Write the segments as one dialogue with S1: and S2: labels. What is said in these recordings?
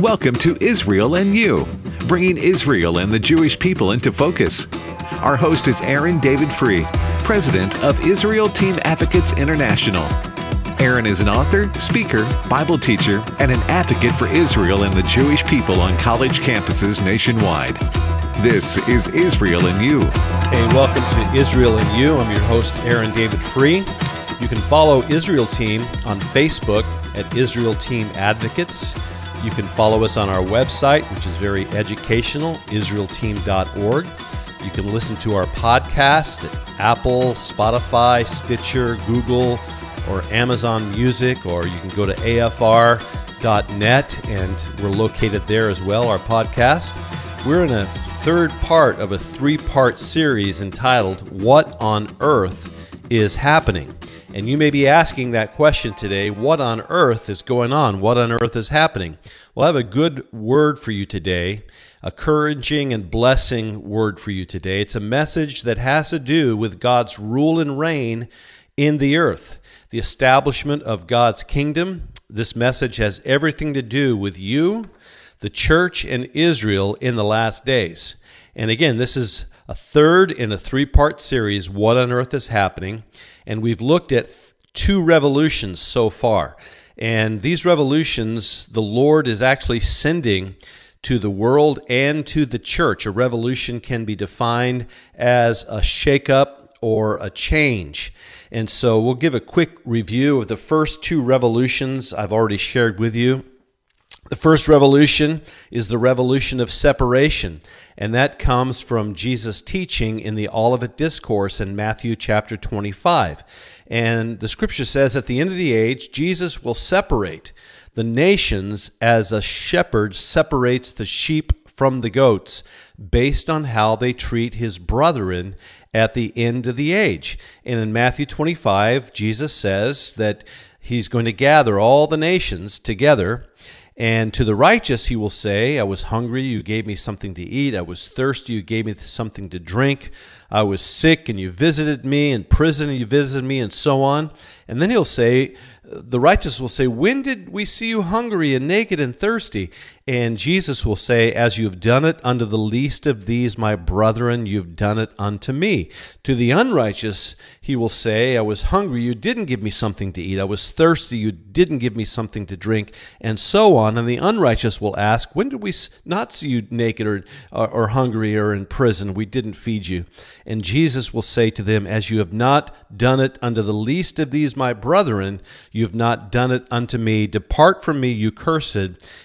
S1: Welcome to Israel and You, bringing Israel and the Jewish people into focus. Our host is Aaron David Fruh, president of Israel Team Advocates International. Aaron is an author, speaker, Bible teacher, and an advocate for Israel and the Jewish people on college campuses nationwide. This is Israel and You.
S2: Hey, welcome to Israel and You. I'm your host, Aaron David Fruh. You can follow Israel Team on Facebook at Israel Team Advocates. You can follow us on our website, which is very educational, israelteam.org. You can listen to our podcast at Apple, Spotify, Stitcher, Google, or Amazon Music, or you can go to afr.net, and we're located there as well, our podcast. We're in a third part of a three part series entitled What on Earth is Happening? And you may be asking that question today what on earth is going on? What on earth is happening? Well, I have a good word for you today, a encouraging and blessing word for you today. It's a message that has to do with God's rule and reign in the earth, the establishment of God's kingdom. This message has everything to do with you, the church, and Israel in the last days. And again, this is a third in a three part series, What on Earth is Happening? And we've looked at two revolutions so far. And these revolutions, the Lord is actually sending to the world and to the church. A revolution can be defined as a shakeup or a change. And so we'll give a quick review of the first two revolutions I've already shared with you. The first revolution is the revolution of separation, and that comes from Jesus' teaching in the Olivet Discourse in Matthew chapter 25. And the scripture says at the end of the age, Jesus will separate the nations as a shepherd separates the sheep from the goats based on how they treat his brethren at the end of the age. And in Matthew 25, Jesus says that he's going to gather all the nations together and to the righteous, he will say, I was hungry, you gave me something to eat. I was thirsty, you gave me something to drink. I was sick, and you visited me. In prison, and you visited me, and so on. And then he'll say, the righteous will say, When did we see you hungry and naked and thirsty? And Jesus will say, As you have done it unto the least of these, my brethren, you've done it unto me. To the unrighteous, he will say, I was hungry, you didn't give me something to eat. I was thirsty, you didn't give me something to drink, and so on. And the unrighteous will ask, When did we not see you naked or, or, or hungry or in prison? We didn't feed you. And Jesus will say to them, As you have not done it unto the least of these, my brethren, you have not done it unto me. Depart from me, you cursed,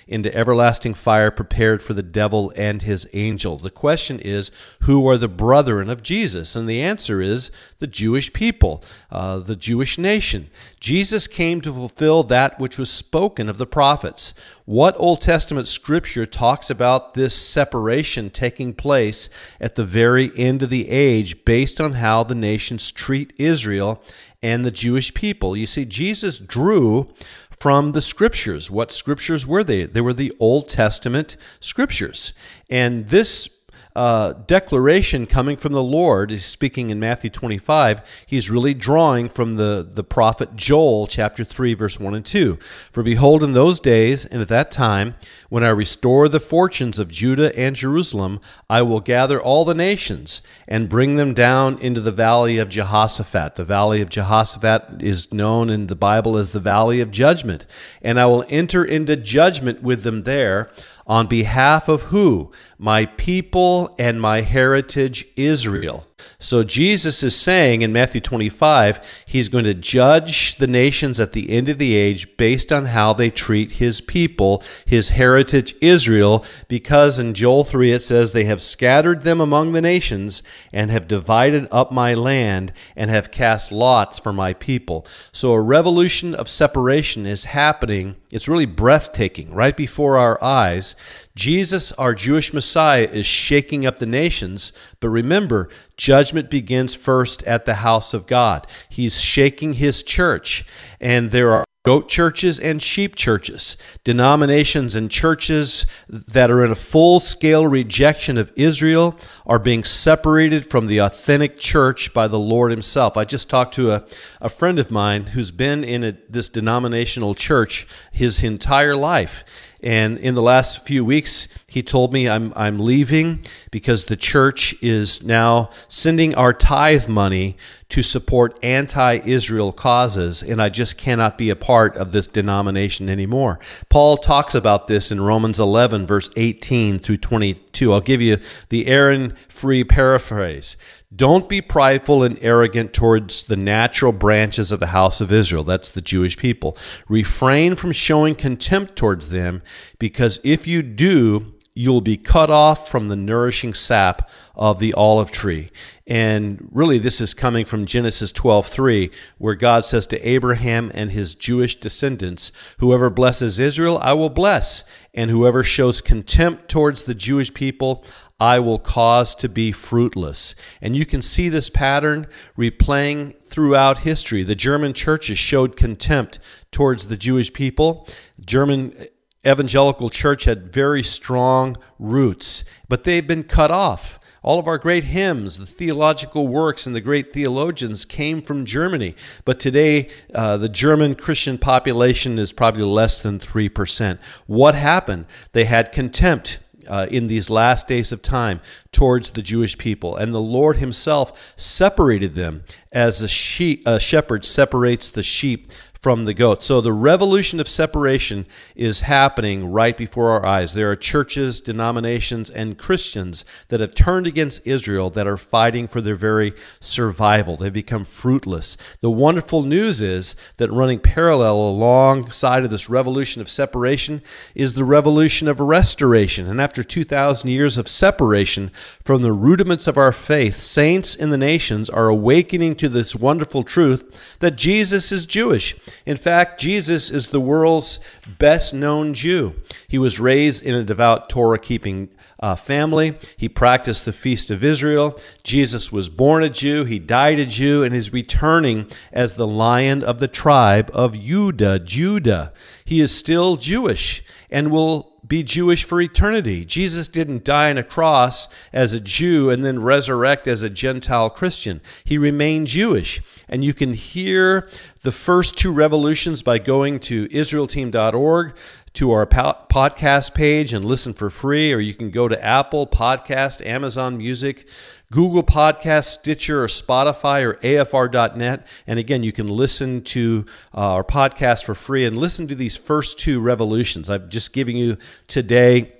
S2: into everlasting fire prepared for the devil and his angels. The question is, who are the brethren of Jesus? And the answer is the Jewish people, uh, the Jewish nation. Jesus came to fulfill that which was spoken of the prophets. What Old Testament scripture talks about this separation taking place at the very end of the age based on how the nations treat Israel and the Jewish people. You see, Jesus drew from the scriptures. What scriptures were they? They were the Old Testament scriptures. And this uh, declaration coming from the Lord is speaking in Matthew 25. He's really drawing from the, the prophet Joel, chapter 3, verse 1 and 2. For behold, in those days and at that time, when I restore the fortunes of Judah and Jerusalem, I will gather all the nations and bring them down into the valley of Jehoshaphat. The valley of Jehoshaphat is known in the Bible as the valley of judgment. And I will enter into judgment with them there on behalf of who? My people and my heritage, Israel. So Jesus is saying in Matthew 25, he's going to judge the nations at the end of the age based on how they treat his people, his heritage Israel, because in Joel 3 it says, They have scattered them among the nations and have divided up my land and have cast lots for my people. So a revolution of separation is happening. It's really breathtaking right before our eyes. Jesus, our Jewish Messiah, is shaking up the nations. But remember, judgment begins first at the house of God. He's shaking his church. And there are goat churches and sheep churches, denominations and churches that are in a full scale rejection of Israel are being separated from the authentic church by the Lord Himself. I just talked to a, a friend of mine who's been in a, this denominational church his entire life And in the last few weeks, he told me I'm, I'm leaving because the church is now sending our tithe money to support anti Israel causes, and I just cannot be a part of this denomination anymore. Paul talks about this in Romans 11, verse 18 through 22. I'll give you the Aaron Fruh paraphrase. Don't be prideful and arrogant towards the natural branches of the house of Israel. That's the Jewish people. Refrain from showing contempt towards them, because if you do, you'll be cut off from the nourishing sap of the olive tree. And really this is coming from Genesis 12:3 where God says to Abraham and his Jewish descendants, whoever blesses Israel I will bless, and whoever shows contempt towards the Jewish people I will cause to be fruitless. And you can see this pattern replaying throughout history. The German churches showed contempt towards the Jewish people. German evangelical church had very strong roots, but they've been cut off. All of our great hymns, the theological works, and the great theologians came from Germany. But today, uh, the German Christian population is probably less than 3%. What happened? They had contempt. Uh, in these last days of time towards the Jewish people. And the Lord Himself separated them as a, she- a shepherd separates the sheep from the goat. So the revolution of separation is happening right before our eyes. There are churches, denominations, and Christians that have turned against Israel that are fighting for their very survival. They've become fruitless. The wonderful news is that running parallel alongside of this revolution of separation is the revolution of restoration. And after 2,000 years of separation from the rudiments of our faith, saints in the nations are awakening to this wonderful truth that Jesus is Jewish. In fact, Jesus is the world's best known Jew. He was raised in a devout Torah keeping uh, family. He practiced the Feast of Israel. Jesus was born a Jew. He died a Jew and is returning as the lion of the tribe of Judah. Judah. He is still Jewish and will be Jewish for eternity. Jesus didn't die on a cross as a Jew and then resurrect as a Gentile Christian. He remained Jewish. And you can hear the first two revolutions by going to IsraelTeam.org to our podcast page and listen for free, or you can go to Apple Podcast, Amazon Music, Google Podcast, Stitcher, or Spotify, or AFR.net. And again, you can listen to uh, our podcast for free and listen to these first two revolutions. I've just given you today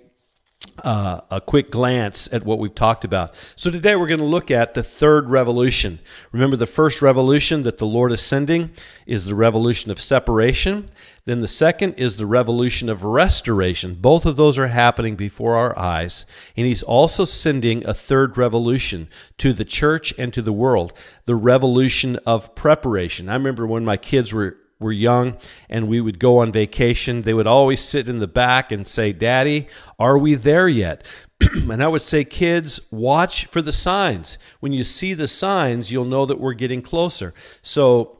S2: uh, a quick glance at what we've talked about. So today we're going to look at the third revolution. Remember, the first revolution that the Lord is sending is the revolution of separation. Then the second is the revolution of restoration. Both of those are happening before our eyes. And He's also sending a third revolution to the church and to the world the revolution of preparation. I remember when my kids were were young and we would go on vacation, they would always sit in the back and say, Daddy, are we there yet? and I would say, kids, watch for the signs. When you see the signs, you'll know that we're getting closer. So,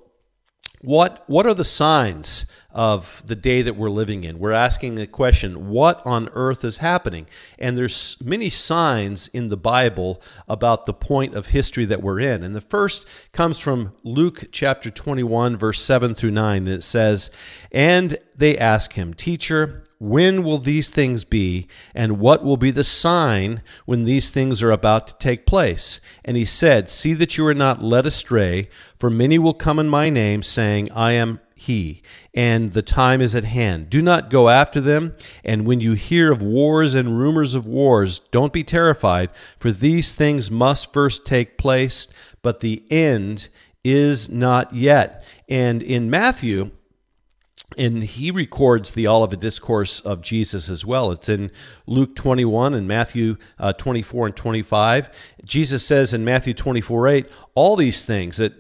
S2: what, what are the signs of the day that we're living in. We're asking the question, what on earth is happening? And there's many signs in the Bible about the point of history that we're in. And the first comes from Luke chapter 21 verse 7 through 9 and it says, "And they ask him, "Teacher, when will these things be, and what will be the sign when these things are about to take place? And he said, See that you are not led astray, for many will come in my name, saying, I am he, and the time is at hand. Do not go after them, and when you hear of wars and rumors of wars, don't be terrified, for these things must first take place, but the end is not yet. And in Matthew, and he records the Olivet Discourse of Jesus as well. It's in Luke 21 and Matthew uh, 24 and 25. Jesus says in Matthew 24 8, all these things that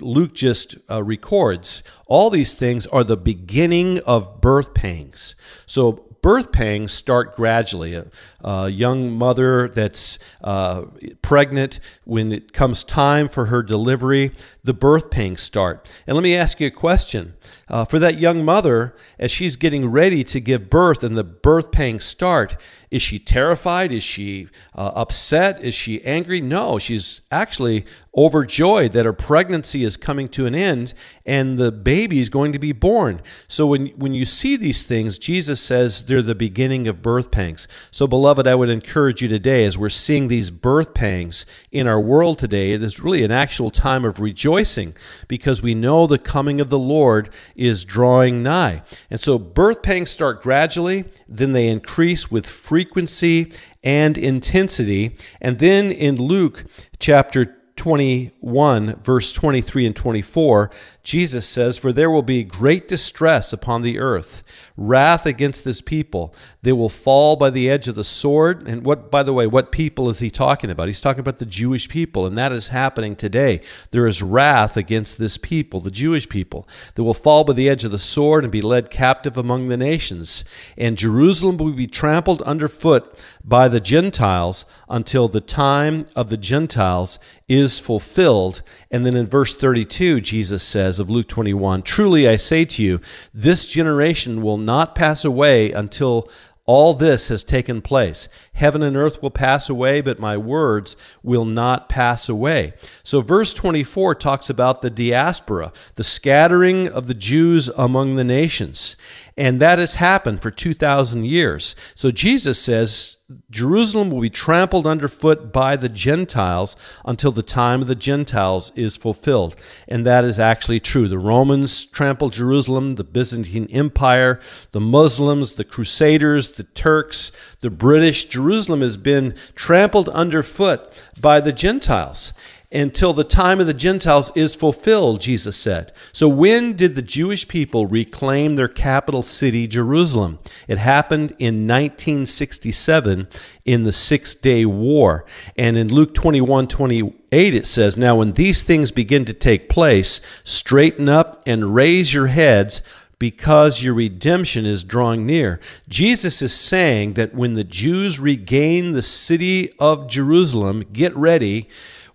S2: Luke just uh, records, all these things are the beginning of birth pangs. So birth pangs start gradually. A young mother that's uh, pregnant, when it comes time for her delivery, the birth pangs start. And let me ask you a question. Uh, for that young mother, as she's getting ready to give birth and the birth pangs start, Is she terrified? Is she uh, upset? Is she angry? No, she's actually overjoyed that her pregnancy is coming to an end and the baby is going to be born. So when when you see these things, Jesus says they're the beginning of birth pangs. So beloved, I would encourage you today as we're seeing these birth pangs in our world today, it is really an actual time of rejoicing because we know the coming of the Lord is drawing nigh. And so birth pangs start gradually, then they increase with frequency and intensity. And then in Luke chapter 21, verse 23 and 24, Jesus says, For there will be great distress upon the earth, wrath against this people. They will fall by the edge of the sword. And what, by the way, what people is he talking about? He's talking about the Jewish people, and that is happening today. There is wrath against this people, the Jewish people. They will fall by the edge of the sword and be led captive among the nations. And Jerusalem will be trampled underfoot by the Gentiles until the time of the Gentiles is fulfilled. And then in verse 32, Jesus says, of Luke 21 Truly I say to you, this generation will not pass away until all this has taken place. Heaven and earth will pass away, but my words will not pass away. So, verse 24 talks about the diaspora, the scattering of the Jews among the nations. And that has happened for 2,000 years. So, Jesus says, Jerusalem will be trampled underfoot by the Gentiles until the time of the Gentiles is fulfilled. And that is actually true. The Romans trampled Jerusalem, the Byzantine Empire, the Muslims, the Crusaders, the Turks, the British. Jerusalem has been trampled underfoot by the Gentiles until the time of the Gentiles is fulfilled, Jesus said. So, when did the Jewish people reclaim their capital city, Jerusalem? It happened in 1967 in the Six Day War. And in Luke 21 28, it says, Now, when these things begin to take place, straighten up and raise your heads because your redemption is drawing near. Jesus is saying that when the Jews regain the city of Jerusalem, get ready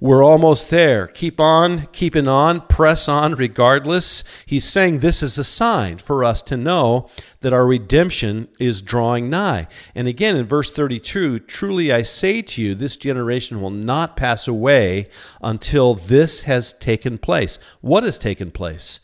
S2: we're almost there. Keep on, keeping on, press on regardless. He's saying this is a sign for us to know that our redemption is drawing nigh. And again in verse 32, truly I say to you, this generation will not pass away until this has taken place. What has taken place?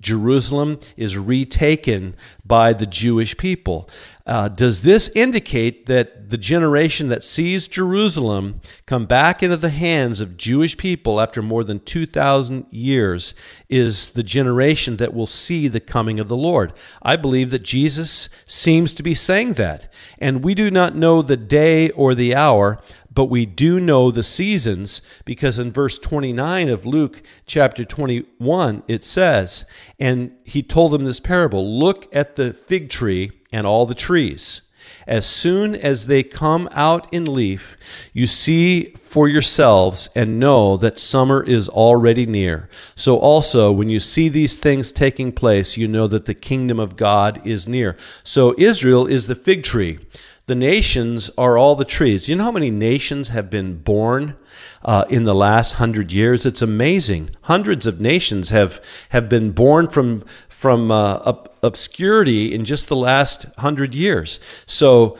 S2: Jerusalem is retaken by the Jewish people. Uh, does this indicate that the generation that sees Jerusalem come back into the hands of Jewish people after more than 2,000 years is the generation that will see the coming of the Lord? I believe that Jesus seems to be saying that. And we do not know the day or the hour, but we do know the seasons because in verse 29 of Luke chapter 21 it says, And he told them this parable Look at the fig tree and all the trees. As soon as they come out in leaf, you see for yourselves and know that summer is already near. So also, when you see these things taking place, you know that the kingdom of God is near. So Israel is the fig tree. The nations are all the trees. You know how many nations have been born uh, in the last hundred years? It's amazing. Hundreds of nations have have been born from from uh, obscurity in just the last hundred years. So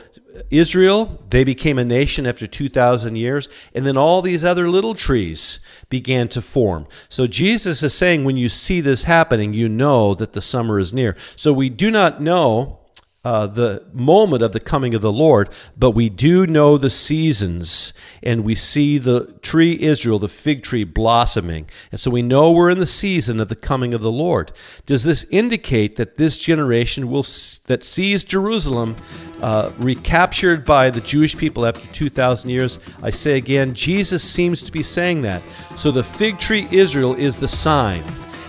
S2: Israel, they became a nation after 2,000 years, and then all these other little trees began to form. So Jesus is saying, when you see this happening, you know that the summer is near. So we do not know uh, the moment of the coming of the Lord, but we do know the seasons, and we see the tree Israel, the fig tree, blossoming. And so we know we're in the season of the coming of the Lord. Does this indicate that this generation will that sees Jerusalem uh, recaptured by the Jewish people after 2,000 years? I say again, Jesus seems to be saying that. So the fig tree Israel is the sign.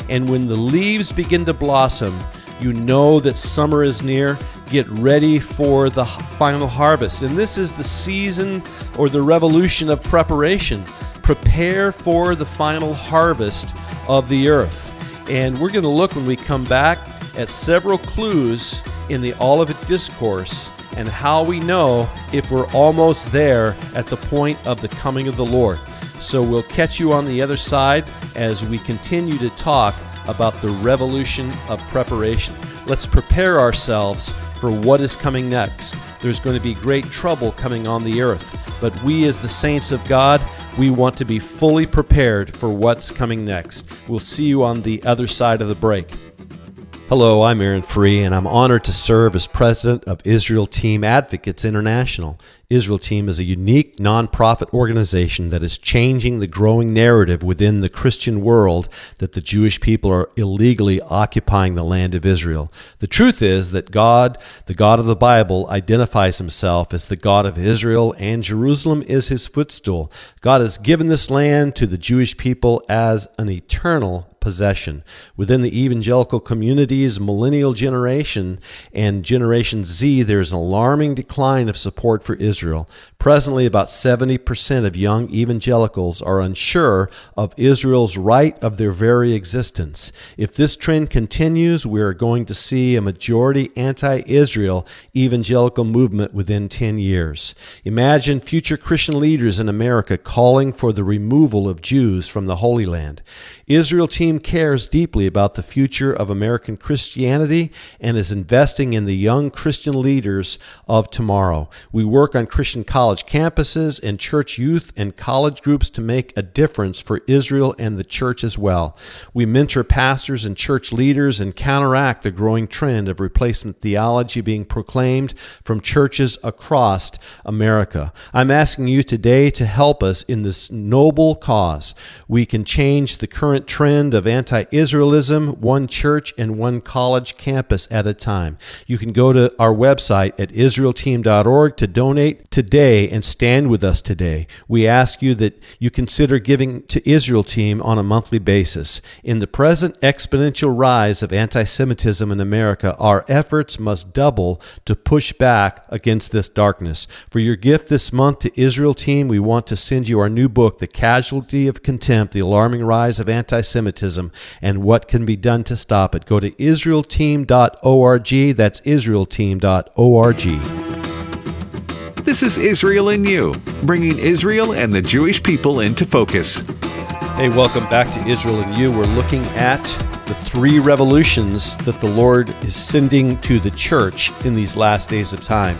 S2: And when the leaves begin to blossom, you know that summer is near get ready for the final harvest. And this is the season or the revolution of preparation. Prepare for the final harvest of the earth. And we're going to look when we come back at several clues in the Olivet Discourse and how we know if we're almost there at the point of the coming of the Lord. So we'll catch you on the other side as we continue to talk about the revolution of preparation. Let's prepare ourselves for what is coming next. There's going to be great trouble coming on the earth, but we, as the saints of God, we want to be fully prepared for what's coming next. We'll see you on the other side of the break. Hello, I'm Aaron Fruh, and I'm honored to serve as president of Israel Team Advocates International. Israel Team is a unique nonprofit organization that is changing the growing narrative within the Christian world that the Jewish people are illegally occupying the land of Israel. The truth is that God, the God of the Bible, identifies himself as the God of Israel, and Jerusalem is his footstool. God has given this land to the Jewish people as an eternal possession. Within the evangelical communities, millennial generation and Generation Z, there's an alarming decline of support for Israel. Presently, about 70% of young evangelicals are unsure of Israel's right of their very existence. If this trend continues, we are going to see a majority anti Israel evangelical movement within 10 years. Imagine future Christian leaders in America calling for the removal of Jews from the Holy Land. Israel cares deeply about the future of American Christianity and is investing in the young Christian leaders of tomorrow. We work on Christian college campuses and church youth and college groups to make a difference for Israel and the church as well. We mentor pastors and church leaders and counteract the growing trend of replacement theology being proclaimed from churches across America. I'm asking you today to help us in this noble cause. We can change the current trend of anti Israelism, one church and one college campus at a time. You can go to our website at israelteam.org to donate today and stand with us today. We ask you that you consider giving to Israel Team on a monthly basis. In the present exponential rise of anti Semitism in America, our efforts must double to push back against this darkness. For your gift this month to Israel Team, we want to send you our new book, The Casualty of Contempt The Alarming Rise of Anti Semitism and What Can Be Done to Stop It. Go to IsraelTeam.org. That's IsraelTeam.org.
S1: This is Israel and You, bringing Israel and the Jewish people into focus.
S2: Hey, welcome back to Israel and You. We're looking at the three revolutions that the Lord is sending to the church in these last days of time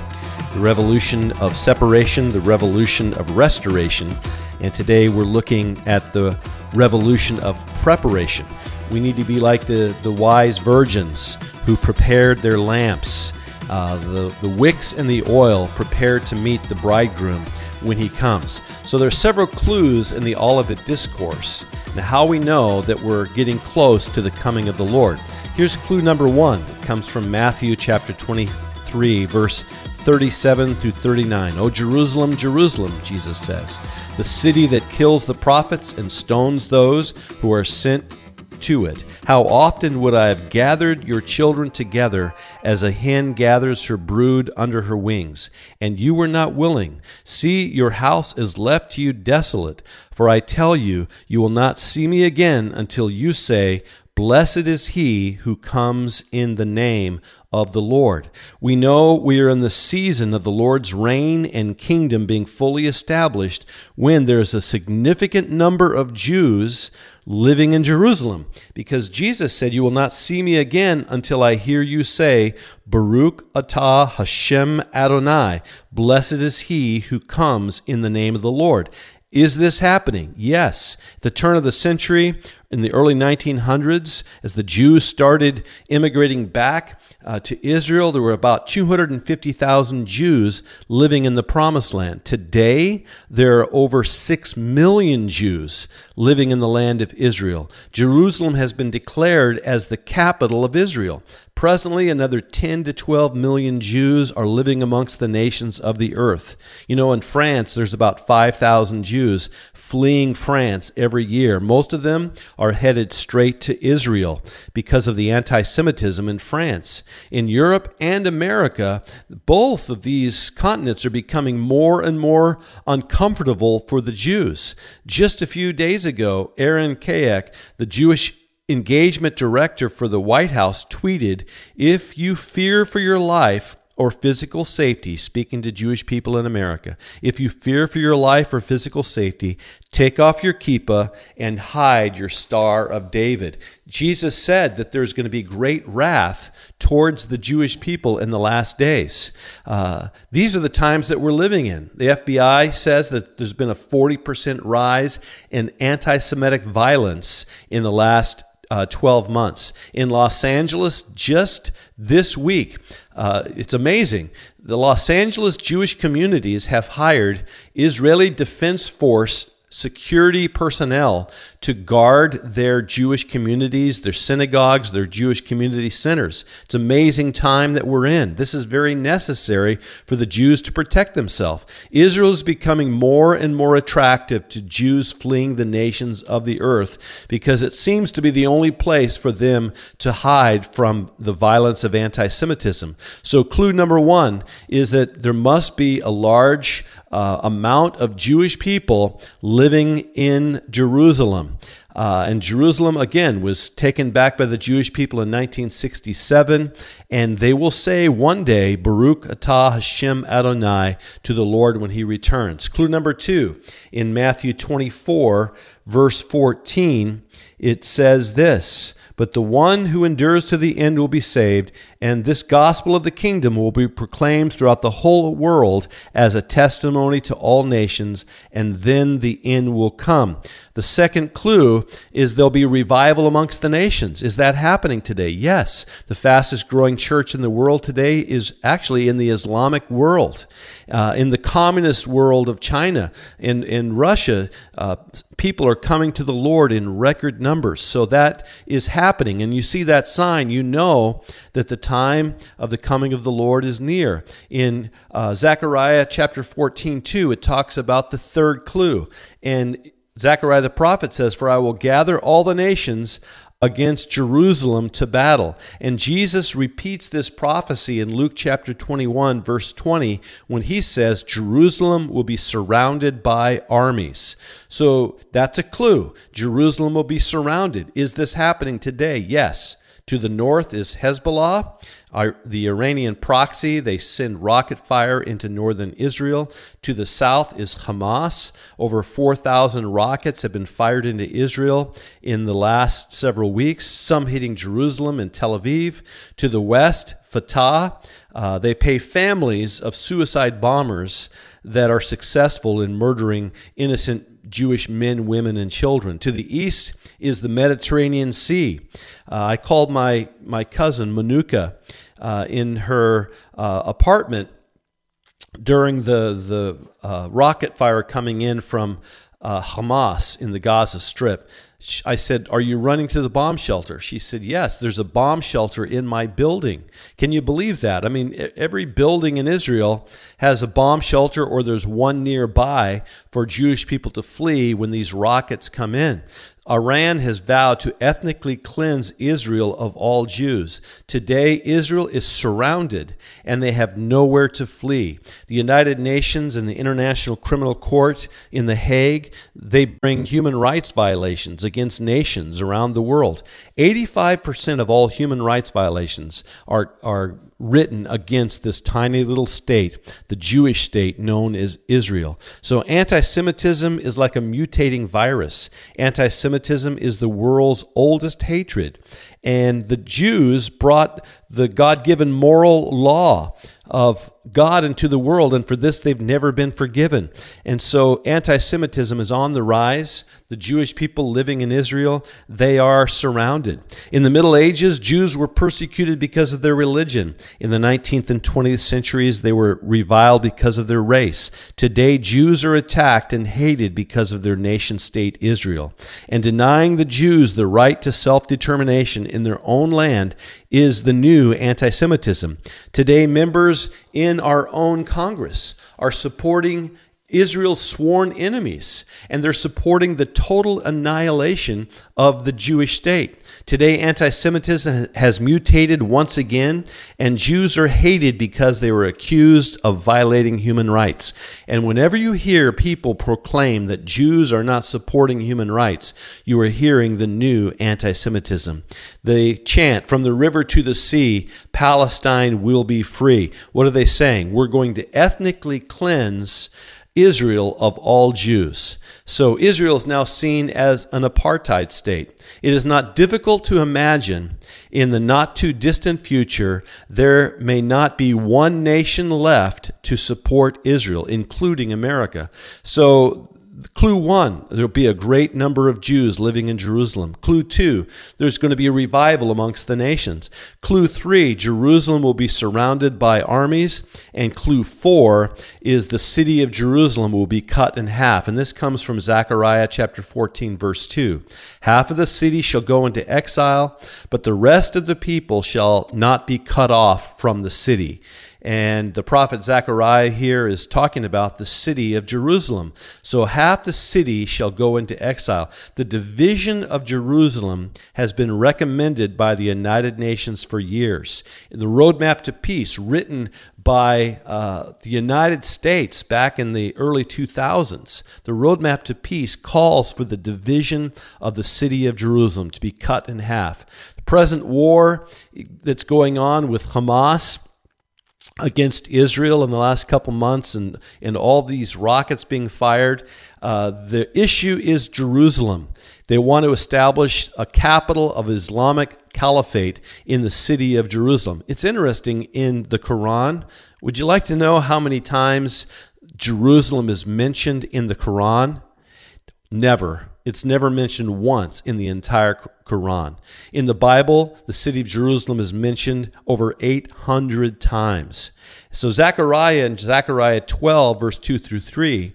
S2: the revolution of separation, the revolution of restoration, and today we're looking at the revolution of preparation. We need to be like the, the wise virgins who prepared their lamps uh, the, the wicks and the oil prepared to meet the bridegroom when he comes. So there are several clues in the Olivet Discourse and how we know that we're getting close to the coming of the Lord. Here's clue number one. It comes from Matthew chapter 23, verse 37 through 39. O Jerusalem, Jerusalem, Jesus says, the city that kills the prophets and stones those who are sent to it. How often would I have gathered your children together as a hen gathers her brood under her wings, and you were not willing. See, your house is left to you desolate. For I tell you, you will not see me again until you say, Blessed is he who comes in the name of the Lord. We know we are in the season of the Lord's reign and kingdom being fully established when there's a significant number of Jews living in Jerusalem. Because Jesus said, You will not see me again until I hear you say, Baruch atah Hashem Adonai. Blessed is he who comes in the name of the Lord. Is this happening? Yes. The turn of the century, in the early 1900s, as the Jews started immigrating back uh, to Israel, there were about 250,000 Jews living in the Promised Land. Today, there are over 6 million Jews living in the land of Israel. Jerusalem has been declared as the capital of Israel. Presently, another 10 to 12 million Jews are living amongst the nations of the earth. You know, in France, there's about 5,000 Jews fleeing France every year. Most of them are headed straight to Israel because of the anti Semitism in France. In Europe and America, both of these continents are becoming more and more uncomfortable for the Jews. Just a few days ago, Aaron Keyak, the Jewish engagement director for the White House tweeted If you fear for your life, or physical safety, speaking to Jewish people in America, if you fear for your life or physical safety, take off your kippah and hide your Star of David. Jesus said that there's going to be great wrath towards the Jewish people in the last days. Uh, these are the times that we're living in. The FBI says that there's been a 40% rise in anti Semitic violence in the last uh, 12 months. In Los Angeles, just this week, uh, it's amazing. The Los Angeles Jewish communities have hired Israeli Defense Force security personnel to guard their Jewish communities, their synagogues, their Jewish community centers. It's amazing time that we're in. This is very necessary for the Jews to protect themselves. Israel is becoming more and more attractive to Jews fleeing the nations of the earth because it seems to be the only place for them to hide from the violence of anti Semitism. So, clue number one is that there must be a large uh, amount of Jewish people living in Jerusalem. Uh, and Jerusalem, again, was taken back by the Jewish people in 1967. And they will say one day, Baruch atah Hashem Adonai, to the Lord when he returns. Clue number two, in Matthew 24, verse 14, it says this but the one who endures to the end will be saved, and this gospel of the kingdom will be proclaimed throughout the whole world as a testimony to all nations, and then the end will come. The second clue is there'll be revival amongst the nations. Is that happening today? Yes. The fastest growing church in the world today is actually in the Islamic world. Uh, in the communist world of China, in, in Russia, uh, people are coming to the Lord in record numbers. So that is happening. And you see that sign, you know that the time of the coming of the Lord is near. In uh, Zechariah chapter 14, 2, it talks about the third clue. And Zechariah the prophet says, For I will gather all the nations against Jerusalem to battle. And Jesus repeats this prophecy in Luke chapter 21, verse 20, when he says, Jerusalem will be surrounded by armies. So that's a clue. Jerusalem will be surrounded. Is this happening today? Yes. To the north is Hezbollah, the Iranian proxy. They send rocket fire into northern Israel. To the south is Hamas. Over 4,000 rockets have been fired into Israel in the last several weeks, some hitting Jerusalem and Tel Aviv. To the west, Fatah. Uh, they pay families of suicide bombers that are successful in murdering innocent Jewish men, women, and children. To the east is the Mediterranean Sea. Uh, I called my, my cousin, Manuka, uh, in her uh, apartment during the, the uh, rocket fire coming in from uh, Hamas in the Gaza Strip. I said, Are you running to the bomb shelter? She said, Yes, there's a bomb shelter in my building. Can you believe that? I mean, every building in Israel has a bomb shelter or there's one nearby for Jewish people to flee when these rockets come in. Iran has vowed to ethnically cleanse Israel of all Jews. Today, Israel is surrounded and they have nowhere to flee. The United Nations and the International Criminal Court in The Hague, they bring human rights violations against nations around the world. 85% of all human rights violations are, are written against this tiny little state, the Jewish state known as Israel. So anti Semitism is like a mutating virus. Anti Semitism is the world's oldest hatred. And the Jews brought the God given moral law of God into the world, and for this they've never been forgiven. And so anti Semitism is on the rise. The Jewish people living in Israel, they are surrounded. In the Middle Ages, Jews were persecuted because of their religion. In the 19th and 20th centuries, they were reviled because of their race. Today, Jews are attacked and hated because of their nation state Israel. And denying the Jews the right to self determination in their own land is the new anti Semitism. Today, members in our own Congress are supporting Israel's sworn enemies, and they're supporting the total annihilation of the Jewish state. Today, anti Semitism has mutated once again, and Jews are hated because they were accused of violating human rights. And whenever you hear people proclaim that Jews are not supporting human rights, you are hearing the new anti Semitism. They chant, From the river to the sea, Palestine will be free. What are they saying? We're going to ethnically cleanse Israel of all Jews. So Israel is now seen as an apartheid state. It is not difficult to imagine in the not too distant future there may not be one nation left to support Israel, including America. So Clue one, there'll be a great number of Jews living in Jerusalem. Clue two, there's going to be a revival amongst the nations. Clue three, Jerusalem will be surrounded by armies. And clue four is the city of Jerusalem will be cut in half. And this comes from Zechariah chapter 14, verse 2. Half of the city shall go into exile, but the rest of the people shall not be cut off from the city. And the prophet Zechariah here is talking about the city of Jerusalem. So half the city shall go into exile. The division of Jerusalem has been recommended by the United Nations for years. The Roadmap to Peace, written by uh, the United States back in the early 2000s, the Roadmap to Peace calls for the division of the city of Jerusalem to be cut in half. The present war that's going on with Hamas against Israel in the last couple months and, and all these rockets being fired. Uh, the issue is Jerusalem. They want to establish a capital of Islamic caliphate in the city of Jerusalem. It's interesting in the Quran. Would you like to know how many times Jerusalem is mentioned in the Quran? Never. It's never mentioned once in the entire Quran. In the Bible, the city of Jerusalem is mentioned over 800 times. So, Zechariah in Zechariah 12, verse 2 through 3,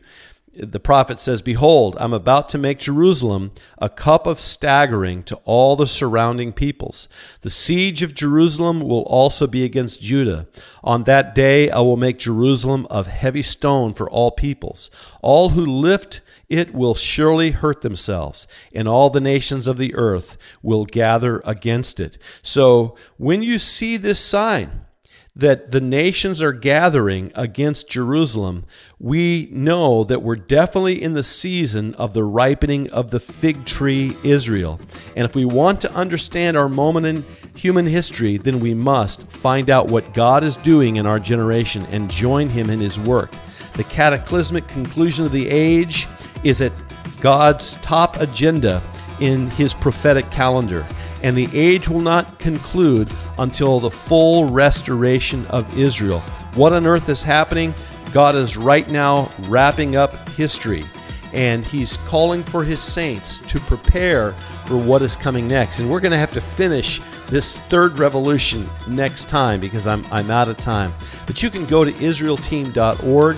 S2: the prophet says, Behold, I'm about to make Jerusalem a cup of staggering to all the surrounding peoples. The siege of Jerusalem will also be against Judah. On that day I will make Jerusalem of heavy stone for all peoples. All who lift it will surely hurt themselves, and all the nations of the earth will gather against it. So when you see this sign, that the nations are gathering against Jerusalem, we know that we're definitely in the season of the ripening of the fig tree Israel. And if we want to understand our moment in human history, then we must find out what God is doing in our generation and join Him in His work. The cataclysmic conclusion of the age is at God's top agenda in his prophetic calendar. And the age will not conclude until the full restoration of Israel. What on earth is happening? God is right now wrapping up history and he's calling for his saints to prepare for what is coming next. And we're going to have to finish this third revolution next time because I'm, I'm out of time. But you can go to IsraelTeam.org.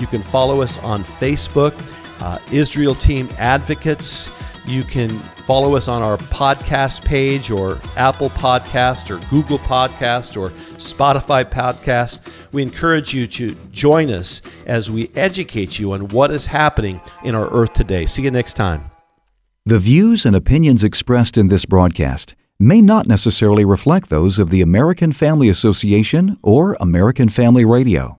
S2: You can follow us on Facebook uh, Israel Team Advocates. You can follow us on our podcast page or Apple Podcast or Google Podcast or Spotify Podcast. We encourage you to join us as we educate you on what is happening in our earth today. See you next time.
S3: The views and opinions expressed in this broadcast may not necessarily reflect those of the American Family Association or American Family Radio.